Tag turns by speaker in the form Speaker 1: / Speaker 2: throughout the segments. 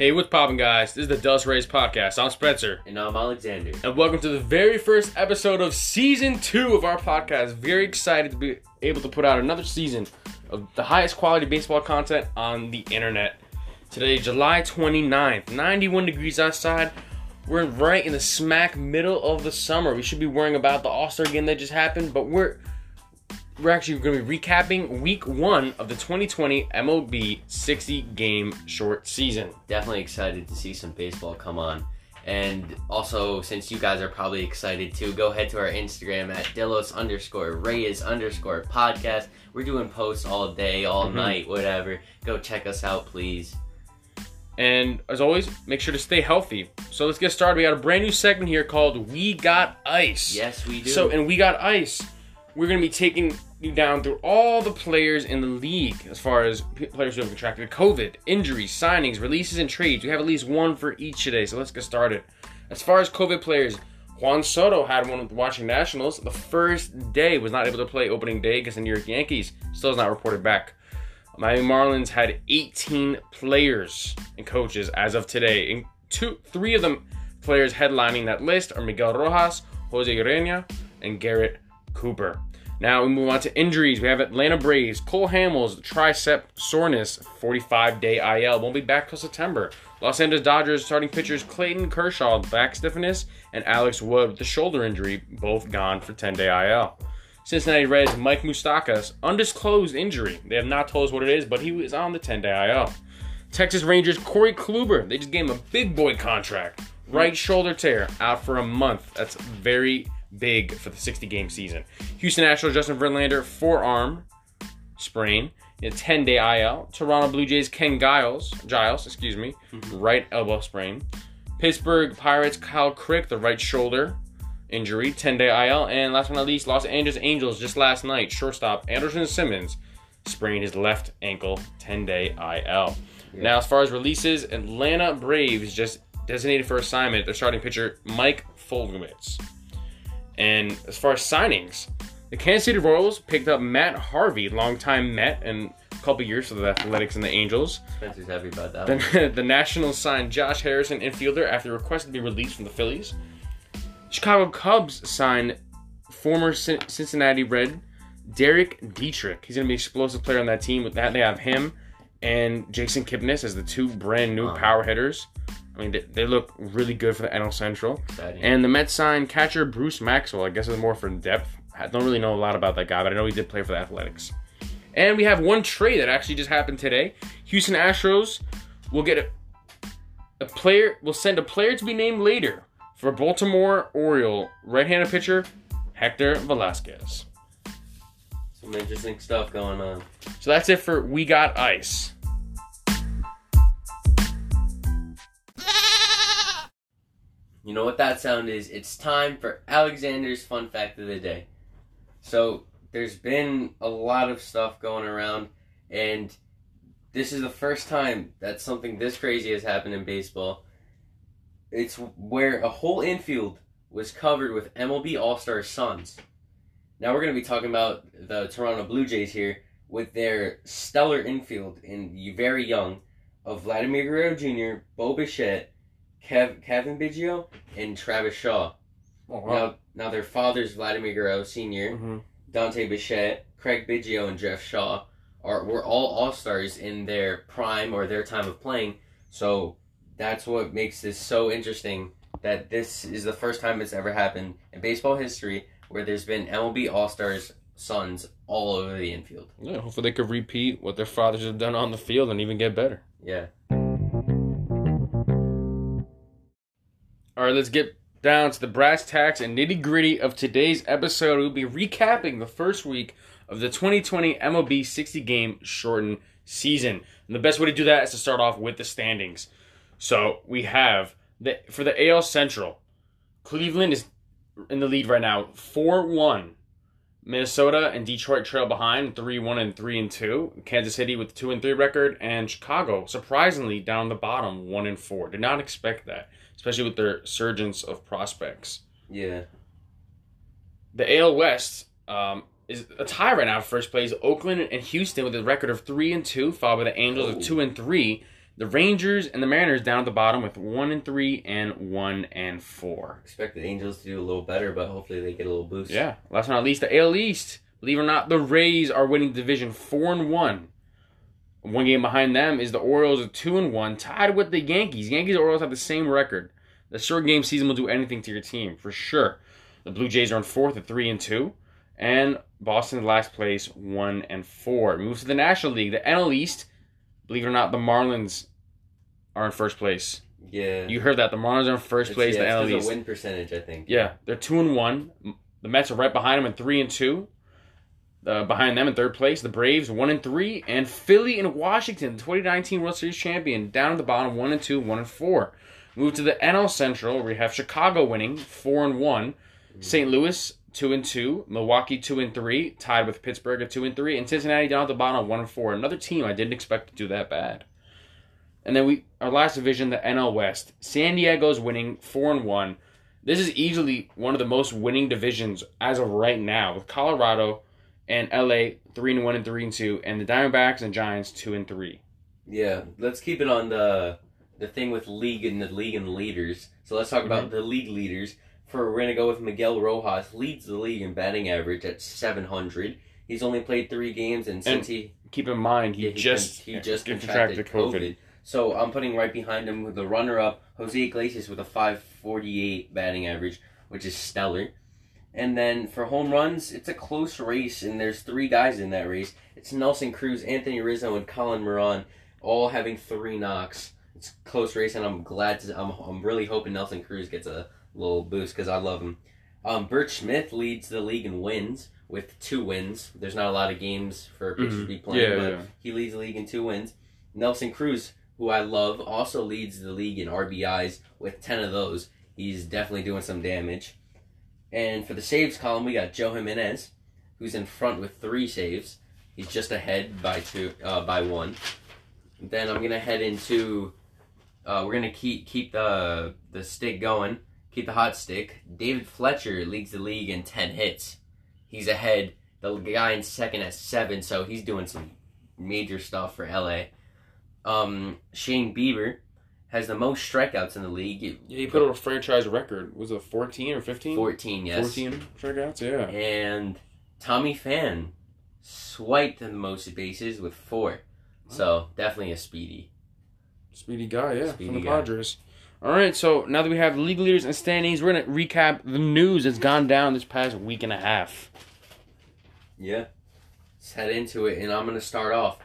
Speaker 1: Hey, what's poppin', guys? This is the Dust Rays podcast. I'm Spencer,
Speaker 2: And I'm Alexander.
Speaker 1: and welcome to the very first episode of season two of our podcast. Very excited to be able to put out another season of the highest quality baseball content on the internet. Today, July 29th, 91 degrees outside. We're right in the smack middle of the summer. We should be worrying about the All Star game that just happened, but we're we're actually going to be recapping week one of the 2020 MLB 60 game short season.
Speaker 2: Definitely excited to see some baseball come on. And also, since you guys are probably excited too, go head to our Instagram at Delos underscore Reyes underscore podcast. We're doing posts all day, all
Speaker 1: Mhm.
Speaker 2: night, whatever. Go check us out, please.
Speaker 1: And as always, make sure to stay healthy. So let's get started. We got a brand new segment here called We Got Ice.
Speaker 2: Yes, we do.
Speaker 1: So, and We Got Ice, we're going to be taking you down through all the players in the league as far as players who have contracted COVID, injuries, signings, releases, and trades. We have at least one for each today. So let's get started. As far as COVID players, Juan Soto had one with the Washington Nationals. The first day was not able to play opening day against the New York Yankees. Still has not reported back. Miami Marlins had 18 players and coaches as of today. And two, three of them players headlining that list are Miguel Rojas, Jose Urena, and Garrett Cooper. Now we move on to injuries. We have Atlanta Braves, Cole Hamels, tricep soreness, 45 day IL, won't be back till September. Los Angeles Dodgers starting pitchers Clayton Kershaw, back stiffness, and Alex Wood with the shoulder injury, both gone for 10 day IL. Cincinnati Reds, Mike Moustakas, undisclosed injury. They have not told us what it is, but he was on the 10 day IL. Texas Rangers, Corey Kluber, they just gave him a big boy contract. Right shoulder tear, out for a month. That's very big for the 60 game season. Houston Astros, Justin Verlander, forearm sprain, a 10 day IL. Toronto Blue Jays, Ken Giles, Giles, excuse me, mm-hmm. right elbow sprain. Pittsburgh Pirates, Kyle Crick, the right shoulder injury, 10 day IL. And last but not least, Los Angeles Angels, just last night, shortstop Andrelton Simmons sprained his left ankle, 10 day IL. Now, as far as releases, Atlanta Braves just designated for assignment their starting pitcher, Mike Foltynewicz. And as far as signings, the Kansas City Royals picked up Matt Harvey, longtime Met, and a couple years for the Athletics and the Angels.
Speaker 2: Spencer's happy about that.
Speaker 1: Then the Nationals signed Josh Harrison, infielder, after requested to be released from the Phillies. Chicago Cubs signed former Cin- Cincinnati Red Derek Dietrich. He's going to be an explosive player on that team. With that, they have him and Jason Kipnis as the two brand new
Speaker 2: Wow.
Speaker 1: power hitters. I mean, they, they look really good for the NL Central.
Speaker 2: Exciting.
Speaker 1: And the Mets signed catcher Bruce Maxwell. I guess it's more for depth. I don't really know a lot about that guy, but I know he did play for the Athletics. And we have one trade that actually just happened today. Houston Astros will get a, a player. Will send a player to be named later for Baltimore Oriole right-handed pitcher Hector Velasquez.
Speaker 2: Some interesting stuff going on.
Speaker 1: So that's it for We Got Ice.
Speaker 2: You know what that sound is? It's time for Alexander's fun fact of the day. So, there's been a lot of stuff going around, and this is the first time that something this crazy has happened in baseball. It's where a whole infield was covered with MLB All Star Sons. Now, we're going to be talking about the Toronto Blue Jays here with their stellar infield in very young of Vladimir Guerrero Jr., Bo Bichette, Kev, Kevin Biggio, and Travis Shaw.
Speaker 1: Oh,
Speaker 2: Now, now their fathers, Vladimir Guerrero Sr.,
Speaker 1: hmm
Speaker 2: Dante Bichette, Craig Biggio, and Jeff Shaw, are were all All Stars in their prime or their time of playing. So that's what makes this so interesting. That this is the first time it's ever happened in baseball history where there's been MLB All Stars sons all over the infield.
Speaker 1: Yeah, hopefully they could repeat what their fathers have done on the field and even get better.
Speaker 2: Yeah.
Speaker 1: All right, let's get down to the brass tacks and nitty gritty of today's episode. We'll be recapping the first week of the 2020 MLB 60 game shortened season. And the best way to do that is to start off with the standings. So we have the for the AL Central, Cleveland is in the lead right now, 4 1. Minnesota and Detroit trail behind, 3 1 and 3 and 2. Kansas City with 2 and 3 record, and Chicago, surprisingly, down the bottom, 1 and 4. Did not expect that especially with their surgence of prospects.
Speaker 2: Yeah.
Speaker 1: The AL West um, is a tie right now for first place. Oakland and Houston with a record of three and two, followed by the Angels
Speaker 2: Oh.
Speaker 1: of two and three. The Rangers and the Mariners down at the bottom with one and three and one and four.
Speaker 2: Expect the Angels to do a little better, but hopefully they get a little boost.
Speaker 1: Yeah. Last but not least, the AL East. Believe it or not, the Rays are winning division four and one. One game behind them is the Orioles at two and one, tied with the Yankees. Yankees and Orioles have the same record. The short game season will do anything to your team for sure. The Blue Jays are in fourth at three and two, and Boston last place one and four. Moves to the National League, the NL East. Believe it or not, the Marlins are in first place.
Speaker 2: Yeah.
Speaker 1: You heard that the Marlins are in first
Speaker 2: It's-
Speaker 1: place.
Speaker 2: yeah,
Speaker 1: the NL East.
Speaker 2: win percentage, I think.
Speaker 1: Yeah, they're two and one. The Mets are right behind them in three and two. Uh, behind them in third place, the Braves one and three, and Philly and Washington, 2019 World Series champion, down at the bottom one and two, one and four. Move to the NL Central, where we have Chicago winning four and one, St. Louis two and two, Milwaukee two and three, tied with Pittsburgh at two and three, and Cincinnati down at the bottom one and four. Another team I didn't expect to do that bad. And then we our last division, the NL West. San Diego's winning four and one. This is easily one of the most winning divisions as of right now, with Colorado and LA three and one and three and two, and the Diamondbacks and Giants two and three.
Speaker 2: Yeah. Let's keep it on the the thing with league and the league and leaders. So let's talk
Speaker 1: Mm-hmm.
Speaker 2: about the league leaders. For we're gonna go with Miguel Rojas, leads the league in batting average at seven hundred. He's only played three games, and since he
Speaker 1: Keep in mind he,
Speaker 2: Yeah,
Speaker 1: just
Speaker 2: he just
Speaker 1: contracted
Speaker 2: contracted
Speaker 1: COVID.
Speaker 2: COVID. So I'm putting right behind him with the runner-up Jose Iglesias with a 548 batting average, which is stellar. And then for home runs, it's a close race, and there's three guys in that race. It's Nelson Cruz, Anthony Rizzo, and Colin Moran, all having three knocks. It's a close race, and I'm glad to. I'm, I'm really hoping Nelson Cruz gets a little boost because I love him. Um, Bert Smith leads the league in wins with two wins. There's not a lot of games for a pitcher to be playing,
Speaker 1: Yeah,
Speaker 2: but
Speaker 1: yeah.
Speaker 2: he leads the league in two wins. Nelson Cruz, who I love, also leads the league in RBIs with 10 of those. He's definitely doing some damage. And for the saves column, we got Joe Jimenez, who's in front with three saves. He's just ahead by two, uh, by one. Then I'm gonna head into. Uh, we're gonna keep keep the the stick going, keep the hot stick. David Fletcher leads the league in ten hits. He's ahead. The guy in second at seven, so he's doing some major stuff for LA. Um, Shane Bieber has the most strikeouts in the league.
Speaker 1: Yeah, he put up a franchise record. Was it 14 or 15?
Speaker 2: 14, yes.
Speaker 1: 14 strikeouts, yeah.
Speaker 2: And Tommy Pham swiped the most bases with four. So definitely a speedy.
Speaker 1: Speedy guy, yeah,
Speaker 2: Speedy
Speaker 1: from the
Speaker 2: guy.
Speaker 1: Padres. All right, so now that we have league leaders and standings, we're going to recap the news that's gone down this past week and a half.
Speaker 2: Yeah. Let's head into it, and I'm going to start off.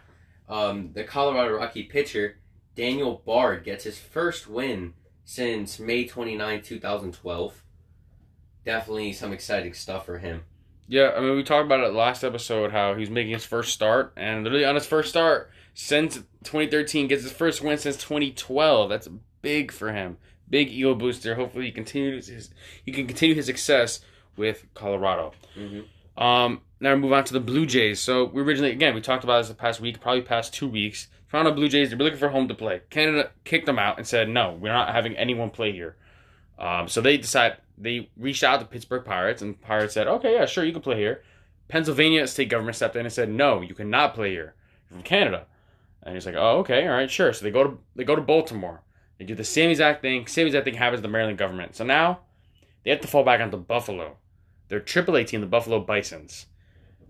Speaker 2: Um, the Colorado Rocky pitcher, Daniel Bard, gets his first win since May 29, 2012. Definitely some exciting stuff for him.
Speaker 1: Yeah, I mean, we talked about it last episode how he was making his first start, and literally on his first start since 2013, gets his first win since 2012. That's big for him. Big ego booster. Hopefully, he continues his he can continue his success with Colorado.
Speaker 2: Mm-hmm.
Speaker 1: Um, now we move on to the Blue Jays. So we originally, again, we talked about this the past week, probably past two weeks. Out Blue Jays, they're looking for home to play. Canada kicked them out and said, no, we're not having anyone play here. Um, so they decided, they reached out to Pittsburgh Pirates, and Pirates said, okay, yeah, sure, you can play here. Pennsylvania state government stepped in and said, no, you cannot play here. You're from Canada. And he's like, oh, okay, all right, sure. So they go to they go to Baltimore. They do the same exact thing. Same exact thing happens to the Maryland government. So now they have to fall back onto Buffalo. Their AAA team, the Buffalo Bisons.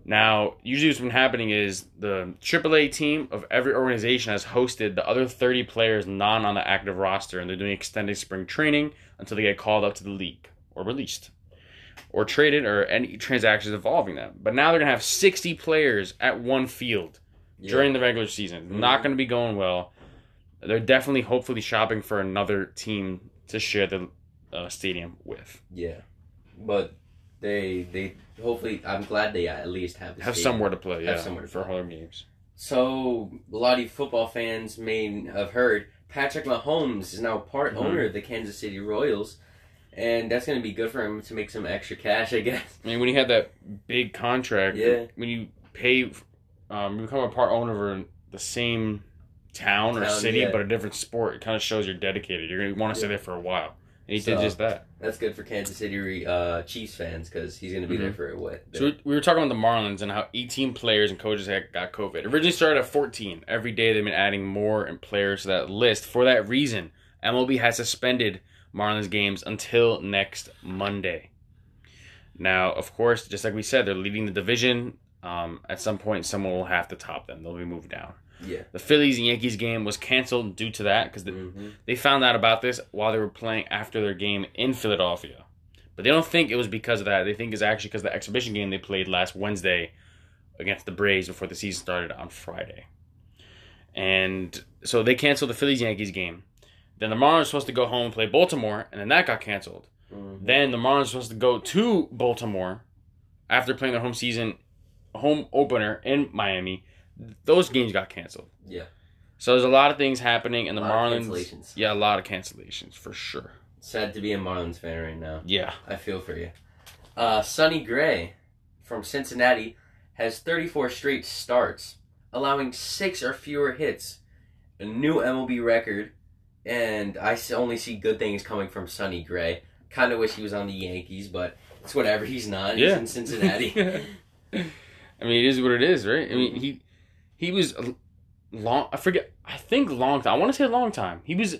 Speaker 1: Now, usually what's been happening is the AAA team of every organization has hosted the other 30 players non on the active roster, and they're doing extended spring training until they get called up to the league or released or traded or any transactions involving them. But now they're going to have 60 players at one field during the regular season.
Speaker 2: Mhm.
Speaker 1: Not going to be going well. They're definitely, hopefully, shopping for another team to share the uh, stadium with.
Speaker 2: Yeah, but they they hopefully I'm glad they at least have
Speaker 1: Have
Speaker 2: stadium.
Speaker 1: somewhere to play,
Speaker 2: Have somewhere to
Speaker 1: for
Speaker 2: play.
Speaker 1: home games.
Speaker 2: So a lot of you football fans may have heard Patrick Mahomes is now part
Speaker 1: Mhm.
Speaker 2: owner of the Kansas City Royals, and that's going to be good for him to make some extra cash, I guess.
Speaker 1: I mean, when you have that big contract,
Speaker 2: Yeah.
Speaker 1: when you pay, um, you become a part owner of the same town or city,
Speaker 2: yeah.
Speaker 1: but a different sport, it kind of shows you're dedicated. You're going to want to stay there for a while. He
Speaker 2: So-
Speaker 1: did just that.
Speaker 2: That's good for Kansas City uh, Chiefs fans because he's going to be there
Speaker 1: Mhm.
Speaker 2: for a what?
Speaker 1: So we- we were talking about the Marlins and how 18 players and coaches had got COVID. Originally started at 14. Every day they've been adding more and players to that list. For that reason, MLB has suspended Marlins games until next Monday. Now, of course, just like we said, they're leading the division. Um, at some point, someone will have to top them. They'll be moved down.
Speaker 2: Yeah.
Speaker 1: The Phillies and Yankees game was canceled due to that because
Speaker 2: Mhm.
Speaker 1: they found out about this while they were playing after their game in Philadelphia. But they don't think it was because of that. They think it's actually because of the exhibition game they played last Wednesday against the Braves before the season started on Friday. And so they canceled the Phillies Yankees game. Then the Marlins were supposed to go home and play Baltimore, and then that got canceled.
Speaker 2: Mhm.
Speaker 1: Then the Marlins were supposed to go to Baltimore after playing their home season, home opener in Miami. Those games got canceled.
Speaker 2: Yeah.
Speaker 1: So there's a lot of things happening, and the
Speaker 2: A lot of
Speaker 1: Marlins.
Speaker 2: cancellations.
Speaker 1: Yeah, a lot of cancellations for sure.
Speaker 2: Sad to be a Marlins fan right now.
Speaker 1: Yeah.
Speaker 2: I feel for you. Uh, Sonny Gray from Cincinnati has 34 straight starts, allowing six or fewer hits, a new MLB record, and I only see good things coming from Sonny Gray. Kind of wish he was on the Yankees, but it's whatever. He's not.
Speaker 1: Yeah.
Speaker 2: He's in Cincinnati.
Speaker 1: I mean, it is what it is, right? I mean, he he was long. I forget. I think long time. I want to say a long time. He was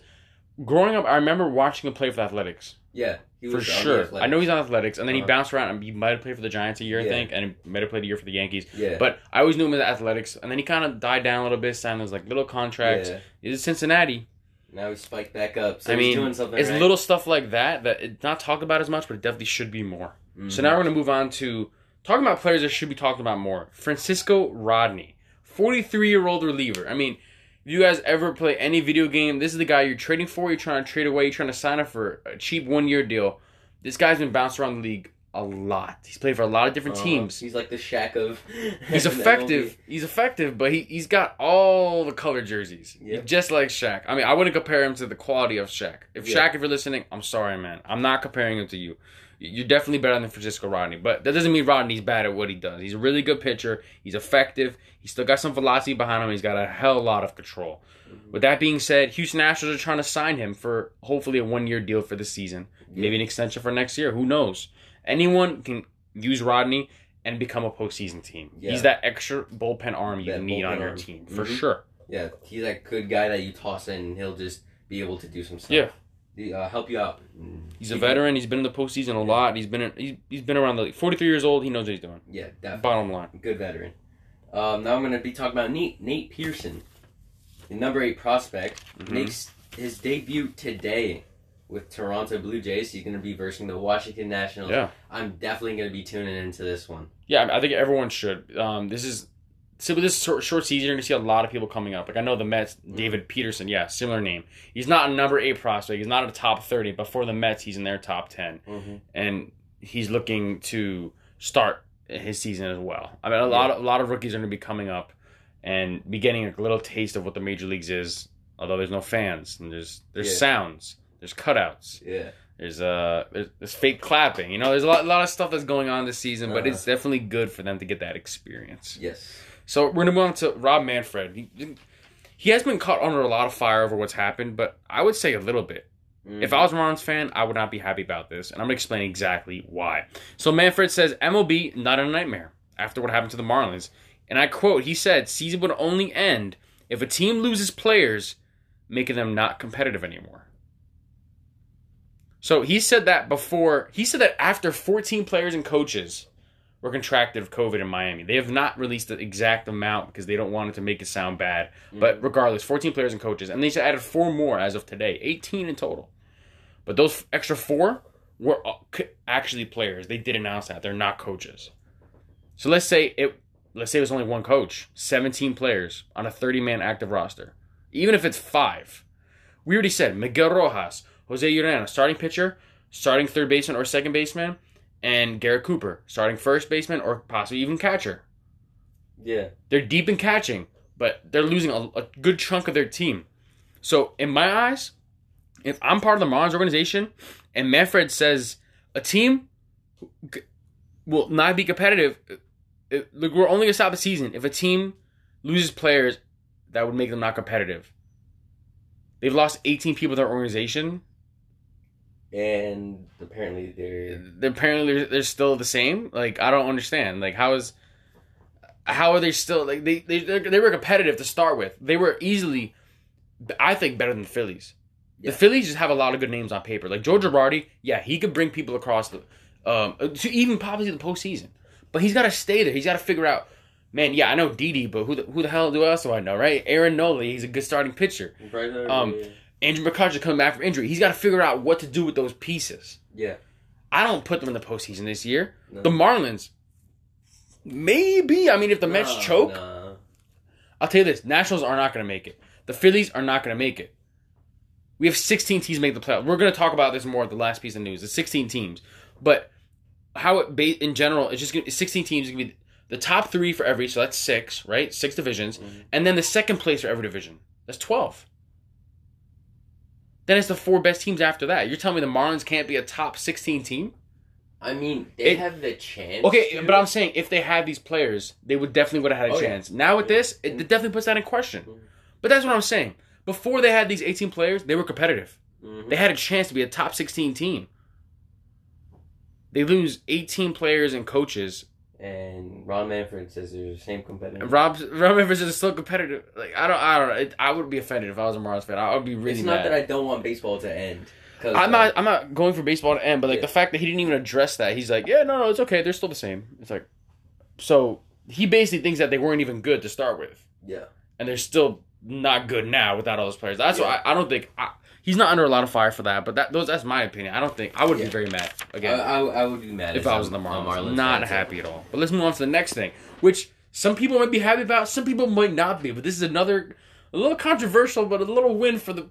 Speaker 1: growing up. I remember watching him play for the Athletics
Speaker 2: yeah, he
Speaker 1: for sure. I know he's on Athletics, and then he
Speaker 2: Uh-huh.
Speaker 1: bounced around. and He might have played for the Giants a year, I think, and he might have played a year for the Yankees.
Speaker 2: Yeah,
Speaker 1: But I always knew him as Athletics, and then he kind of died down a little bit, signed those like little contracts.
Speaker 2: yeah.
Speaker 1: He's in Cincinnati.
Speaker 2: Now he spiked back up. So
Speaker 1: I
Speaker 2: he's
Speaker 1: mean,
Speaker 2: doing something
Speaker 1: It's
Speaker 2: right.
Speaker 1: little stuff like that that it's not talked about as much, but it definitely should be more. So
Speaker 2: Mhm.
Speaker 1: now we're going to move on to talking about players that should be talked about more. Francisco Rodney, 43 year old reliever. I mean, if you guys ever play any video game, this is the guy you're trading for, you're trying to trade away, you're trying to sign up for a cheap one year deal. This guy's been bounced around the league a lot. He's played for a lot of different
Speaker 2: Uh-huh.
Speaker 1: teams.
Speaker 2: He's like the Shaq of.
Speaker 1: He's effective. He's effective, but he, he's got all the color jerseys.
Speaker 2: Yeah.
Speaker 1: Just like Shaq. I mean, I wouldn't compare him to the quality of Shaq. If
Speaker 2: Yeah.
Speaker 1: Shaq, if you're listening, I'm sorry, man. I'm not comparing him to you. You're definitely better than Francisco Rodney, but that doesn't mean Rodney's bad at what he does. He's a really good pitcher. He's effective. He's still got some velocity behind him. He's got a hell of a lot of control. With that being said, Houston Astros are trying to sign him for hopefully a one year deal for the season. Maybe an extension for next year. Who knows? Anyone can use Rodney and become a postseason team.
Speaker 2: Yeah.
Speaker 1: He's that extra bullpen arm you
Speaker 2: That
Speaker 1: need on your
Speaker 2: arm.
Speaker 1: team for
Speaker 2: Mhm.
Speaker 1: sure.
Speaker 2: Yeah, he's that good guy that you toss in and he'll just be able to do some stuff.
Speaker 1: Yeah.
Speaker 2: Uh, help you out.
Speaker 1: He's a veteran. He's been in the postseason a lot. He's been in, he's, he's been around the league. 43 years old. He knows what he's doing.
Speaker 2: Yeah, definitely.
Speaker 1: Bottom line.
Speaker 2: Good veteran. Um, now I'm going to be talking about Nate, Nate Pearson, the number eight prospect,
Speaker 1: Mhm.
Speaker 2: makes his debut today with Toronto Blue Jays. He's going to be versing the Washington Nationals.
Speaker 1: Yeah.
Speaker 2: I'm definitely going to be tuning into this one.
Speaker 1: Yeah, I think everyone should. Um, this is so with this short, short season, you're gonna see a lot of people coming up. Like I know the Mets, David Peterson, yeah, similar name. He's not a number eight prospect. He's not a top thirty, but for the Mets, he's in their top ten,
Speaker 2: Mm-hmm.
Speaker 1: and he's looking to start his season as well. I mean, a lot, of, a lot of rookies are gonna be coming up and be getting a little taste of what the major leagues is. Although there's no fans, and there's there's
Speaker 2: Yeah.
Speaker 1: sounds, there's cutouts.
Speaker 2: Yeah.
Speaker 1: There's uh there's, there's fake clapping. You know, there's a lot, a lot of stuff that's going on this season, but
Speaker 2: Uh-huh.
Speaker 1: it's definitely good for them to get that experience.
Speaker 2: Yes.
Speaker 1: So we're gonna move on to Rob Manfred. He, he has been caught under a lot of fire over what's happened, but I would say a little bit. If I mm. was a Marlins fan, I would not be happy about this, and I'm gonna explain exactly why. So Manfred says MLB not a nightmare after what happened to the Marlins, and I quote: He said, "Season would only end if a team loses players, making them not competitive anymore." So he said that before. He said that after 14 players and coaches were contracted of COVID in Miami. They have not released the exact amount because they don't want it to make it sound bad. But regardless, 14 players and coaches, and they just added four more as of today, 18 in total. But those extra four were uh, actually players. They did announce that they're not coaches. So let's say it. Let's say it was only one coach, 17 players on a 30 man active roster. Even if it's five, we already said Miguel Rojas, Jose Urena, starting pitcher, starting third baseman or second baseman, and Garrett Cooper, starting first baseman or possibly even catcher.
Speaker 2: Yeah.
Speaker 1: They're deep in catching, but they're losing a, a good chunk of their team. So, in my eyes, if I'm part of the Marlins organization and Manfred says a team will not be competitive, it, look, we're only going to stop the season if a team loses players that would make them not competitive. They've lost 18 people in their organization.
Speaker 2: And apparently they're
Speaker 1: They're apparently they're, they're still the same. Like I don't understand. Like how is how are they still like they they they're- were competitive to start with. They were easily, I think, better than the Phillies.
Speaker 2: Yeah.
Speaker 1: The Phillies just have a lot of good names on paper. Like Joe Girardi, yeah, he could bring people across the, um, to even probably the postseason. But he's got to stay there. He's got to figure out. Man, yeah, I know Didi, but who the, who the hell do else do I know, right? Aaron Nola, he's a good starting pitcher. Um, Andrew McCutchen coming back from injury. He's got to figure out what to do with those pieces.
Speaker 2: yeah,
Speaker 1: I don't put them in the postseason this year.
Speaker 2: No.
Speaker 1: The Marlins, maybe. I mean, if the Mets
Speaker 2: No,
Speaker 1: choke,
Speaker 2: no.
Speaker 1: I'll tell you this: Nationals are not going to make it. The Phillies are not going to make it. We have 16 teams make the playoffs. We're going to talk about this more at the last piece of news. It's 16 teams, but how it ba- in general, it's just gonna, 16 teams. It's going to be the top three for every. So that's six, right? Six divisions,
Speaker 2: Mhm.
Speaker 1: and then the second place for every division. That's 12. Then it's the four best teams after that. You're telling me the Marlins can't be a top 16 team?
Speaker 2: I mean, they
Speaker 1: It-
Speaker 2: have the chance.
Speaker 1: Okay,
Speaker 2: to.
Speaker 1: but I'm saying if they had these players, they would definitely would have had a
Speaker 2: Oh, yeah.
Speaker 1: chance. Now with this, it, it definitely puts that in question.
Speaker 2: Mhm.
Speaker 1: But that's what I'm saying. Before they had these 18 players, they were competitive.
Speaker 2: Mhm.
Speaker 1: They had a chance to be a top 16 team. They lose 18 players and coaches.
Speaker 2: And Ron Manfred says they're the same competitor.
Speaker 1: Rob Rob Rivers is still competitive. Like I don't I don't know. It, I would be offended if I was a Marlins fan. I would be really
Speaker 2: it's not
Speaker 1: mad.
Speaker 2: that I don't want baseball to end.
Speaker 1: I'm not. I'm not going for baseball to end, but like
Speaker 2: Yeah.
Speaker 1: the fact that he didn't even address that, he's like, yeah, no, no, it's okay. They're still the same. It's like, so he basically thinks that they weren't even good to start with,
Speaker 2: Yeah.
Speaker 1: and they're still not good now without all those players. That's
Speaker 2: Yeah.
Speaker 1: why I, I don't think I, he's not under a lot of fire for that. But that those that's my opinion. I don't think I would
Speaker 2: Yeah.
Speaker 1: be very mad again
Speaker 2: I, I would be mad
Speaker 1: if I was
Speaker 2: a-
Speaker 1: the Marlins.
Speaker 2: Marlins
Speaker 1: not happy at all. But let's move on to the next thing, which some people might be happy about, some people might not be. But this is another a little controversial, but a little win for the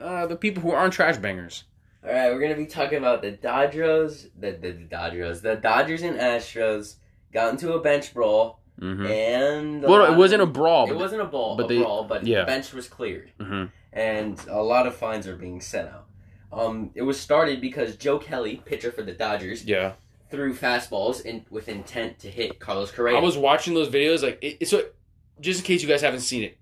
Speaker 1: uh, the people who aren't trash bangers.
Speaker 2: All right, we're gonna be talking about the Dodgers, the the, the Dodgers, the Dodgers and Astros got into a bench brawl,
Speaker 1: Mm-hmm.
Speaker 2: and
Speaker 1: Well, it wasn't a brawl.
Speaker 2: It
Speaker 1: but
Speaker 2: wasn't a ball,
Speaker 1: but
Speaker 2: a
Speaker 1: they-
Speaker 2: brawl, but
Speaker 1: yeah.
Speaker 2: the bench was cleared,
Speaker 1: Mhm.
Speaker 2: And a lot of fines are being sent out. Um, it was started because Joe Kelly, pitcher for the Dodgers,
Speaker 1: Yeah.
Speaker 2: threw fastballs in, with intent to hit Carlos Correa.
Speaker 1: I was watching those videos, like, it, it's what, just in case you guys haven't seen it,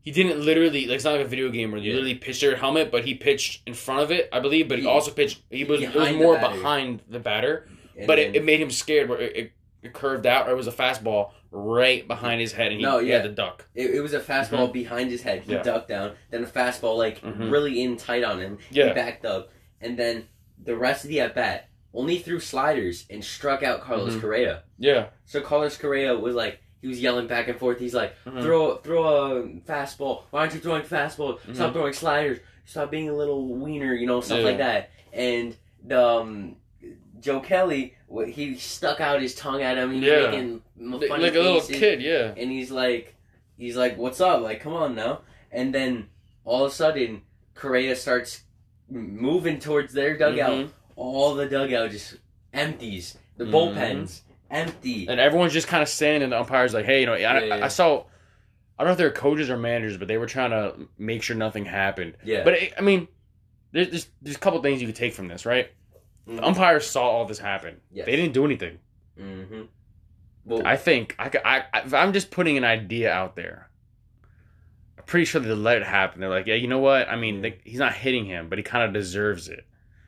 Speaker 1: he didn't literally, like, it's not like a video game where you
Speaker 2: Yeah.
Speaker 1: literally pitched their helmet, but he pitched in front of it, I believe, but he
Speaker 2: He-
Speaker 1: also pitched, he was, it was more behind the batter,
Speaker 2: And
Speaker 1: but
Speaker 2: then-
Speaker 1: it, it made him scared where it, it, it curved out, or it was a fastball right behind his head, and he,
Speaker 2: No,
Speaker 1: he had to duck.
Speaker 2: It, it was a fastball behind his head. He
Speaker 1: Mm-hmm. Yeah.
Speaker 2: ducked down. Then a fastball like
Speaker 1: Mhm.
Speaker 2: really in tight on him.
Speaker 1: Yeah.
Speaker 2: He backed up, and then the rest of the at bat only threw sliders and struck out Carlos
Speaker 1: Mhm.
Speaker 2: Correa.
Speaker 1: Yeah.
Speaker 2: So Carlos Correa was like he was yelling back and forth. He's like,
Speaker 1: Mhm.
Speaker 2: throw throw a fastball. Why aren't you throwing fastball? Stop
Speaker 1: Mhm.
Speaker 2: throwing sliders. Stop being a little wiener. You know stuff
Speaker 1: Yeah.
Speaker 2: like that. And the um, Joe Kelly, he stuck out his tongue at him. He was
Speaker 1: Yeah.
Speaker 2: making m-
Speaker 1: Like a little
Speaker 2: faces
Speaker 1: kid, yeah.
Speaker 2: and he's like, he's like, "What's up? Like, come on now!" And then all of a sudden, Correa starts moving towards their dugout.
Speaker 1: Mhm.
Speaker 2: All the dugout just empties. The
Speaker 1: Mhm.
Speaker 2: bullpens empty.
Speaker 1: And everyone's just kind of standing, and the umpire's like, hey, you know, I,
Speaker 2: Yeah, yeah.
Speaker 1: I saw, I don't know if they're coaches or managers, but they were trying to make sure nothing happened.
Speaker 2: yeah,
Speaker 1: But it, I mean, there's, there's there's a couple things you could take from this, right? The
Speaker 2: Mhm.
Speaker 1: umpires saw all this happen.
Speaker 2: Yes.
Speaker 1: They didn't do anything.
Speaker 2: Mm-hmm. Well,
Speaker 1: I think I, I, I am just putting an idea out there. I'm pretty sure they let it happen. They're like, yeah, you know what? I mean, they, he's not hitting him, but he kind of deserves it.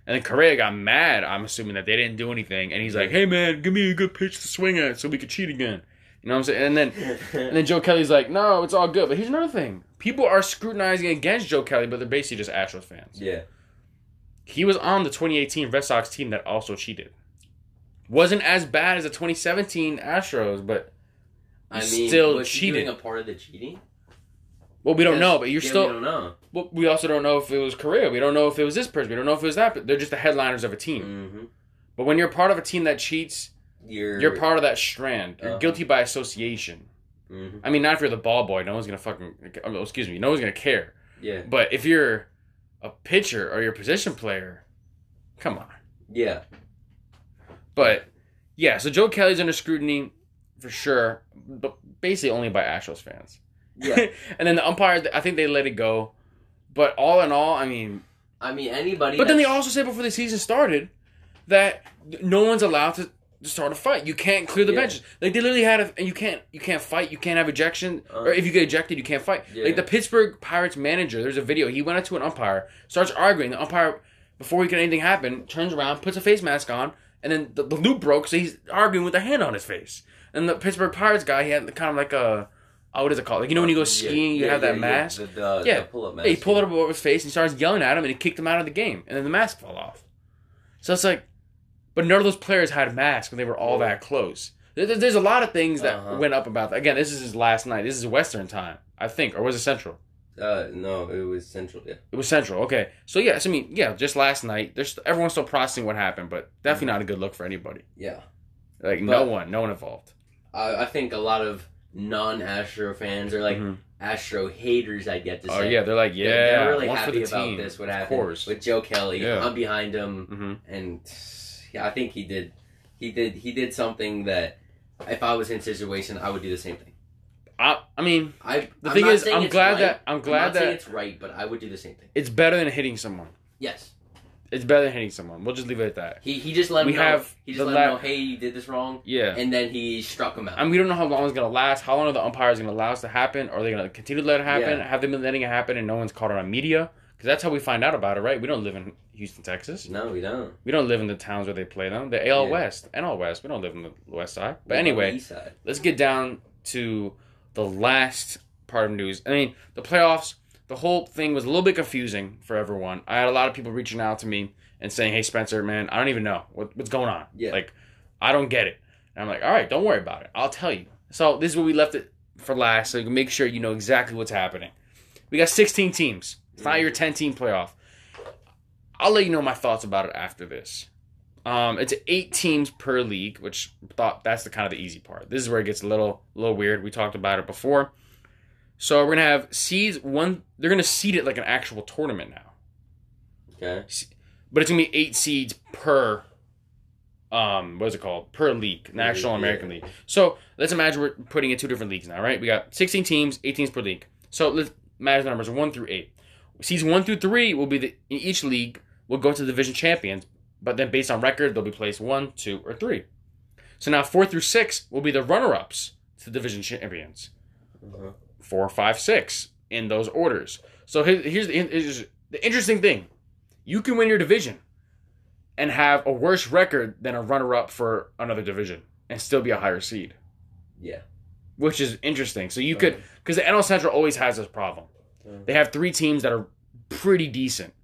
Speaker 1: And then Correa got mad. I'm assuming that they didn't do anything, and he's like, hey man, give me a good pitch to swing at so we could cheat again. You know what I'm saying? And then and then Joe Kelly's like, no, it's all good. But here's another thing: people are scrutinizing against Joe Kelly, but they're basically just Astros fans.
Speaker 2: yeah,
Speaker 1: He was on the 2018 Red Sox team that also cheated. Wasn't as bad as the 2017 Astros, but
Speaker 2: I mean,
Speaker 1: still
Speaker 2: was he doing a part of the cheating?
Speaker 1: well, we don't know. But you're
Speaker 2: yeah,
Speaker 1: still.
Speaker 2: we don't know.
Speaker 1: Well, we also don't know if it was Correa. We don't know if it was this person. We don't know if it was that. But they're just the headliners of a team.
Speaker 2: Mm-hmm.
Speaker 1: But when you're part of a team that cheats,
Speaker 2: You're
Speaker 1: you're part of that strand. You're
Speaker 2: Uh-huh.
Speaker 1: guilty by association.
Speaker 2: hmm
Speaker 1: I mean, not if you're the ball boy. No one's gonna fucking. oh, excuse me. No one's gonna care.
Speaker 2: Yeah,
Speaker 1: But if you're a pitcher or you're position player, come on.
Speaker 2: yeah,
Speaker 1: But yeah, so Joe Kelly's under scrutiny for sure, but basically only by Astros fans.
Speaker 2: yeah.
Speaker 1: and then the umpire, I think they let it go. But all in all, I mean,
Speaker 2: I mean, anybody.
Speaker 1: but then they also said before the season started that no one's allowed to start a fight. You can't clear the
Speaker 2: Yeah.
Speaker 1: benches. Like they literally had a, and you can't you can't fight. You can't have ejection,
Speaker 2: Uh,
Speaker 1: or if you get ejected, you can't fight.
Speaker 2: Yeah.
Speaker 1: Like the Pittsburgh Pirates manager, there's a video. He went up to an umpire, starts arguing. The umpire before he could anything happen, turns around, puts a face mask on, and then the, the loop broke, so he's arguing with a hand on his face. And the Pittsburgh Pirates guy, he had kind of like a, oh, what is it called? Like you know when you go skiing, you
Speaker 2: Yeah,
Speaker 1: have that mask.
Speaker 2: Yeah, the, the,
Speaker 1: Yeah.
Speaker 2: pull-up mask.
Speaker 1: Yeah, he pulled it up over his face and he starts yelling at him, and he kicked him out of the game, and then the mask fell off. So it's like, but none of those players had masks, and they were all that close. There- there- There's a lot of things that
Speaker 2: Uh-huh.
Speaker 1: went up about that. Again, this is his last night. This is Western time, I think, or was it Central?
Speaker 2: Uh, no, it was Central. Yeah.
Speaker 1: It was Central. Okay, so yes, I mean, yeah, just last night. There's everyone's still processing what happened, but definitely not a good look for anybody.
Speaker 2: Yeah.
Speaker 1: Like no one, no one involved.
Speaker 2: I, I think a lot of non-Astro fans are like
Speaker 1: Mhm.
Speaker 2: Astro haters. I'd get to say.
Speaker 1: Oh
Speaker 2: say.
Speaker 1: yeah, they're like,
Speaker 2: They're-
Speaker 1: yeah,
Speaker 2: they're really happy
Speaker 1: the
Speaker 2: about
Speaker 1: team.
Speaker 2: this. What
Speaker 1: of
Speaker 2: happened
Speaker 1: course.
Speaker 2: with Joe Kelly?
Speaker 1: Yeah.
Speaker 2: I'm behind him,
Speaker 1: hmm
Speaker 2: and yeah, I think he did. He did. He did something that, if I was in situation, I would do the same thing.
Speaker 1: I, I mean,
Speaker 2: I.
Speaker 1: The
Speaker 2: I'm
Speaker 1: thing is, I'm glad
Speaker 2: right.
Speaker 1: that- I'm glad
Speaker 2: not saying
Speaker 1: that-
Speaker 2: it's right, but I would do the same thing.
Speaker 1: it's better than hitting someone.
Speaker 2: Yes.
Speaker 1: It's better than hitting someone. We'll just leave it at that.
Speaker 2: He he just let
Speaker 1: We
Speaker 2: him know.
Speaker 1: have
Speaker 2: he just let
Speaker 1: la-
Speaker 2: him know, hey, you did this wrong,
Speaker 1: Yeah.
Speaker 2: and then he struck him out.
Speaker 1: I And we don't know how long it's gonna last. How long are the umpires gonna allow this to happen? Are they gonna continue to let it happen?
Speaker 2: Yeah.
Speaker 1: Have they been letting it happen and no one's caught on media? Because that's how we find out about it, right? We don't live in Houston, Texas.
Speaker 2: no, we don't.
Speaker 1: We don't live in the towns where they play them. The AL
Speaker 2: Yeah.
Speaker 1: West, NL West. We don't live in the West Side. But
Speaker 2: We're
Speaker 1: anyway,
Speaker 2: side.
Speaker 1: let's get down to the last part of news. I mean, the playoffs, the whole thing was a little bit confusing for everyone. I had a lot of people reaching out to me and saying, "Hey, Spencer, man, I don't even know what, what's going on.
Speaker 2: Yeah.
Speaker 1: Like, I don't get it." And I'm like, "All right, don't worry about it. I'll tell you." So this is what we left it for last, so you can make sure you know exactly what's happening. We got 16 teams. It's not mm. your 10 team playoff. I'll let you know my thoughts about it after this. Um, it's eight teams per league, which thought that's the kind of the easy part. This is where it gets a little, little weird. We talked about it before. So we're gonna have seeds. One, they're gonna seed it like an actual tournament now,
Speaker 2: Okay.
Speaker 1: but it's gonna be eight seeds per. Um, what is it called? Per league, National. American League. So let's imagine we're putting in two different leagues now, right? We got 16 teams, 8 teams per league. So let's imagine the numbers one through eight. Seeds one through three will be the in each league will go to the division champions, but then based on record, they'll be placed one, two, or three. So now four through six will be the runner-ups to the division champions.
Speaker 2: Uh-huh.
Speaker 1: Four, five, six in those orders. So here's the, here's the interesting thing: you can win your division and have a worse record than a runner-up for another division and still be a higher seed,
Speaker 2: Yeah.
Speaker 1: which is interesting. So you could because the NL Central always has this problem.
Speaker 2: Mhm.
Speaker 1: They have three teams that are pretty decent,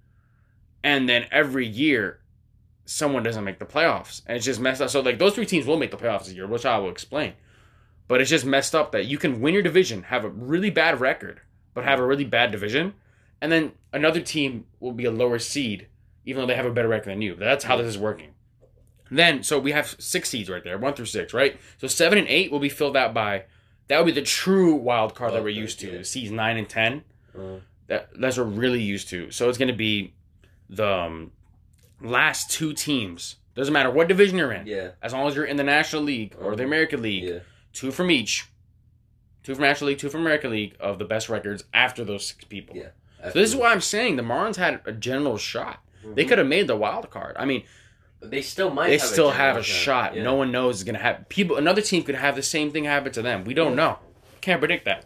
Speaker 1: and then every year someone doesn't make the playoffs, and it's just messed up. So like those three teams will make the playoffs this year, which I will explain. But it's just messed up that you can win your division, have a really bad record, but have a really bad division, and then another team will be a lower seed, even though they have a better record than you. That's how this is working. Then, so we have six seeds right there, one through six, right? So seven and eight will be filled out by that would be the true wild card that we're used to. Seeds nine and ten.
Speaker 2: Uh,
Speaker 1: That that's what we're really used to. So it's going to be the um, last two teams. Doesn't matter what division you're in,
Speaker 2: yeah.
Speaker 1: as long as you're in the National League or the
Speaker 2: Mhm.
Speaker 1: American League.
Speaker 2: Yeah.
Speaker 1: Two from each. Two from National League, two from American League of the best records after those six people.
Speaker 2: Yeah.
Speaker 1: So this is why I'm saying the Marlins had a general shot. They
Speaker 2: Mhm.
Speaker 1: could have made the wild card. I mean,
Speaker 2: They still might.
Speaker 1: they
Speaker 2: have
Speaker 1: still
Speaker 2: a
Speaker 1: have a
Speaker 2: general
Speaker 1: shot.
Speaker 2: Yeah.
Speaker 1: No one knows is going to happen. People, another team could have the same thing happen to them. We don't
Speaker 2: Yeah.
Speaker 1: know. Can't predict that.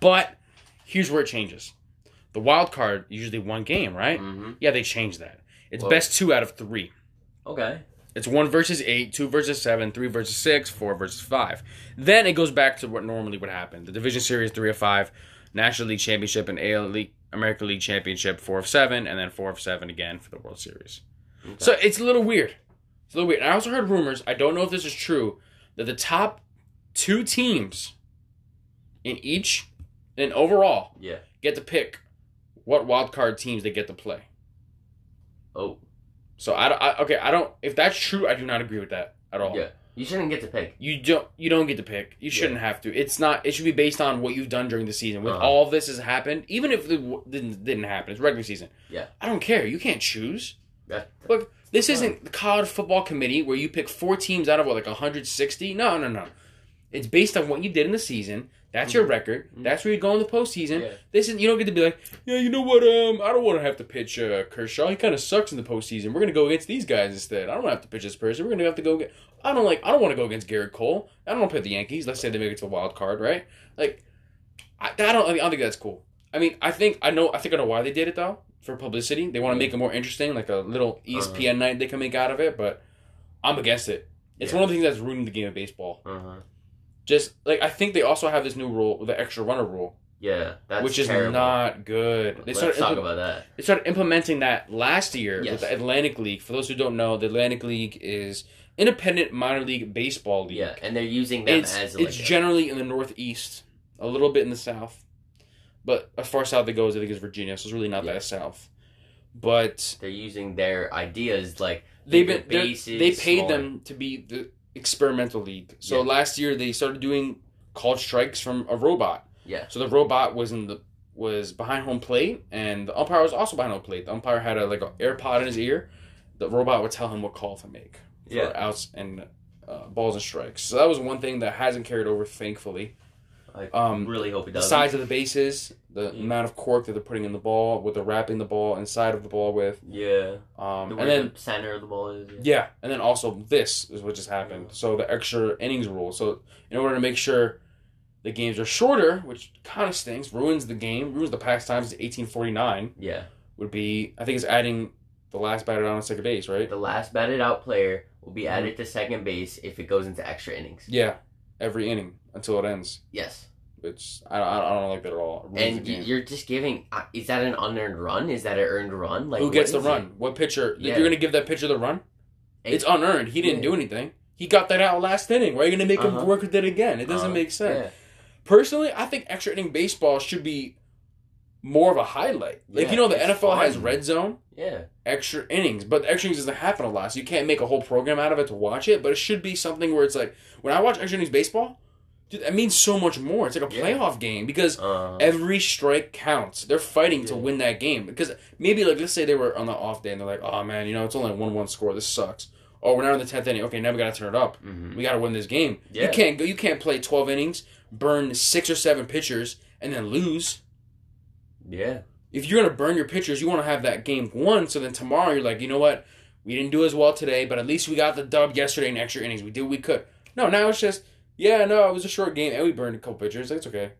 Speaker 1: But here's where it changes. The wild card usually one game, right?
Speaker 2: Mhm.
Speaker 1: Yeah, they changed that. It's
Speaker 2: Well-
Speaker 1: best two out of three.
Speaker 2: Okay.
Speaker 1: It's one versus eight, two versus seven, three versus six, four versus five. Then it goes back to what normally would happen: the division series, three of five, National League Championship, and AL League, American League Championship, four of seven, and then four of seven again for the World Series.
Speaker 2: Okay.
Speaker 1: So it's a little weird. It's a little weird. And I also heard rumors. I don't know if this is true that the top two teams in each and overall
Speaker 2: Yeah.
Speaker 1: get to pick what wild card teams they get to play.
Speaker 2: Oh.
Speaker 1: So I, don't- I okay, I don't. If that's true, I do not agree with that at all.
Speaker 2: Yeah. You shouldn't get to pick.
Speaker 1: You don't. You don't get to pick. You shouldn't have to. It's not. It should be based on what you've done during the season. With
Speaker 2: Uh-huh.
Speaker 1: all this has happened, even if it didn't didn't happen, it's regular season.
Speaker 2: Yeah.
Speaker 1: I don't care. You can't choose.
Speaker 2: Yeah.
Speaker 1: Look, this
Speaker 2: Fine.
Speaker 1: isn't the college football committee where you pick four teams out of what like 160. No, no, no. It's based on what you did in the season. That's your record.
Speaker 2: Mhm.
Speaker 1: That's where you go in the postseason.
Speaker 2: Yeah.
Speaker 1: This is you don't get to be like, yeah, you know what? Um, I don't want to have to pitch uh, Kershaw. He kind of sucks in the postseason. We're gonna go against these guys instead. I don't have to pitch this person. We're gonna have to go get. I don't like. I don't want to go against Gerrit Cole. I don't want to play the Yankees. Let's say they make it to the wild card, right? Like, I, I don't. I, mean, I don't think that's cool. I mean, I think I know. I think I know why they did it though. for publicity. They want to make it more interesting, like a little ESPN night they can make out of it. But I'm against it. It's
Speaker 2: Yeah.
Speaker 1: one of the things that's ruining the game of baseball.
Speaker 2: Uh-huh.
Speaker 1: Just like I think they also have this new rule, the extra runner rule,
Speaker 2: Yeah, that's
Speaker 1: which is
Speaker 2: terrible.
Speaker 1: not good. They
Speaker 2: Let's
Speaker 1: started,
Speaker 2: talk
Speaker 1: impl-
Speaker 2: about that.
Speaker 1: they started implementing that last year
Speaker 2: Yes.
Speaker 1: with the Atlantic League. For those who don't know, the Atlantic League is independent minor league baseball league.
Speaker 2: Yeah, and they're using them
Speaker 1: it's
Speaker 2: as like
Speaker 1: it's
Speaker 2: a-
Speaker 1: generally in the northeast, a little bit in the south, but as far south it goes, I think it's Virginia, so it's really not
Speaker 2: Yeah.
Speaker 1: that south. But
Speaker 2: they're using their ideas like
Speaker 1: they've been
Speaker 2: bases,
Speaker 1: they paid
Speaker 2: smaller-
Speaker 1: them to be the experimental league. So
Speaker 2: Yeah.
Speaker 1: last year they started doing called strikes from a robot.
Speaker 2: Yeah.
Speaker 1: So the robot was in the was behind home plate, and the umpire was also behind home plate. The umpire had a like an AirPod in his ear. The robot would tell him what call to make for
Speaker 2: Yeah.
Speaker 1: outs and uh, balls and strikes. So that was one thing that hasn't carried over, thankfully.
Speaker 2: I
Speaker 1: Um,
Speaker 2: really hope it does.
Speaker 1: the size of the bases, the
Speaker 2: Mm.
Speaker 1: amount of cork that they're putting in the ball, what they're wrapping the ball inside of the ball with,
Speaker 2: Yeah.
Speaker 1: um,
Speaker 2: The
Speaker 1: and then
Speaker 2: the center of the ball is. Yeah.
Speaker 1: yeah, and then also this is what just happened. So the extra innings rule. So in order to make sure the games are shorter, which kind of stinks, ruins the game, ruins the pastimes to eighteen forty nine.
Speaker 2: Yeah.
Speaker 1: Would be I think it's adding the last batted down on second base, right?
Speaker 2: The last batted out player will be
Speaker 1: Mm-hmm.
Speaker 2: added to second base if it goes into extra innings.
Speaker 1: Yeah, every inning until it ends.
Speaker 2: Yes.
Speaker 1: Which I don't, I don't like that at all.
Speaker 2: And you're just giving. Uh, is that an unearned run? Is that an earned run? Like
Speaker 1: Who gets the run? What pitcher?
Speaker 2: Yeah.
Speaker 1: You're gonna give that pitcher the run?
Speaker 2: it?
Speaker 1: It's unearned. He didn't
Speaker 2: Yeah.
Speaker 1: do anything. He got that out last inning. Why are you gonna make
Speaker 2: Uh-huh.
Speaker 1: him work with it again? It doesn't
Speaker 2: Uh,
Speaker 1: make sense.
Speaker 2: Yeah.
Speaker 1: Personally, I think extra inning baseball should be more of a highlight. Like you know, the
Speaker 2: it's
Speaker 1: NFL has red zone,
Speaker 2: Yeah.
Speaker 1: extra innings, but the extra innings doesn't happen a lot, so you can't make a whole program out of it to watch it. But it should be something where it's like when I watch extra innings baseball, dude, that means so much more. It's like a
Speaker 2: Yeah.
Speaker 1: playoff game because
Speaker 2: Uh,
Speaker 1: every strike counts. They're fighting to win that game because maybe like let's say they were on the off day and they're like, oh man, you know it's only a one one score. This sucks. Oh, we're now in the tenth inning. Okay, now we gotta turn it up.
Speaker 2: mhm.
Speaker 1: We gotta win this game. You can't go. You can't play twelve innings, burn six or seven pitchers, and then lose.
Speaker 2: Yeah.
Speaker 1: If you're gonna burn your pitchers, you want to have that game won. So then tomorrow you're like, you know what? We didn't do as well today, but at least we got the dub yesterday in extra innings. We did what we could. No, now it's just yeah, no, it was a short game and we burned a couple pitchers. It's okay.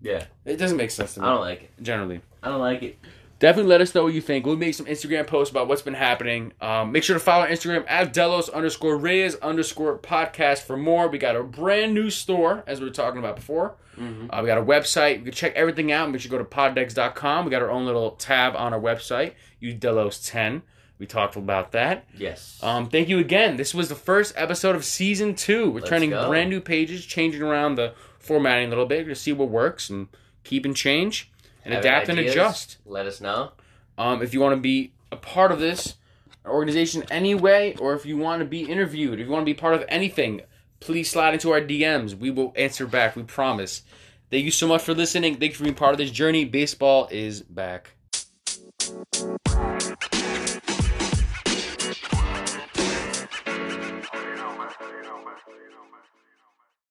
Speaker 2: Yeah.
Speaker 1: It doesn't make sense to me
Speaker 2: I don't like it.
Speaker 1: generally.
Speaker 2: I don't like it.
Speaker 1: Definitely let us know what you think. We'll make some Instagram posts about what's been happening. Um, make sure to follow our Instagram at Delos underscore Reyes underscore podcast for more. We got a brand new store, as we were talking about before.
Speaker 2: hmm
Speaker 1: Uh, we got a website. You can check everything out. Make sure you go to poddex.com. We got our own little tab on our website. Use Delos 10. We talked about that.
Speaker 2: Yes.
Speaker 1: Um, thank you again. This was the first episode of season two. We're
Speaker 2: Let's
Speaker 1: turning
Speaker 2: go.
Speaker 1: brand new pages, changing around the formatting a little bit to see what works and keep and change and
Speaker 2: Have
Speaker 1: adapt and adjust.
Speaker 2: Let us know.
Speaker 1: Um, if you want to be a part of this organization anyway, or if you want to be interviewed, if you want to be part of anything, please slide into our DMs. We will answer back. We promise. Thank you so much for listening. Thank you for being part of this journey. Baseball is back.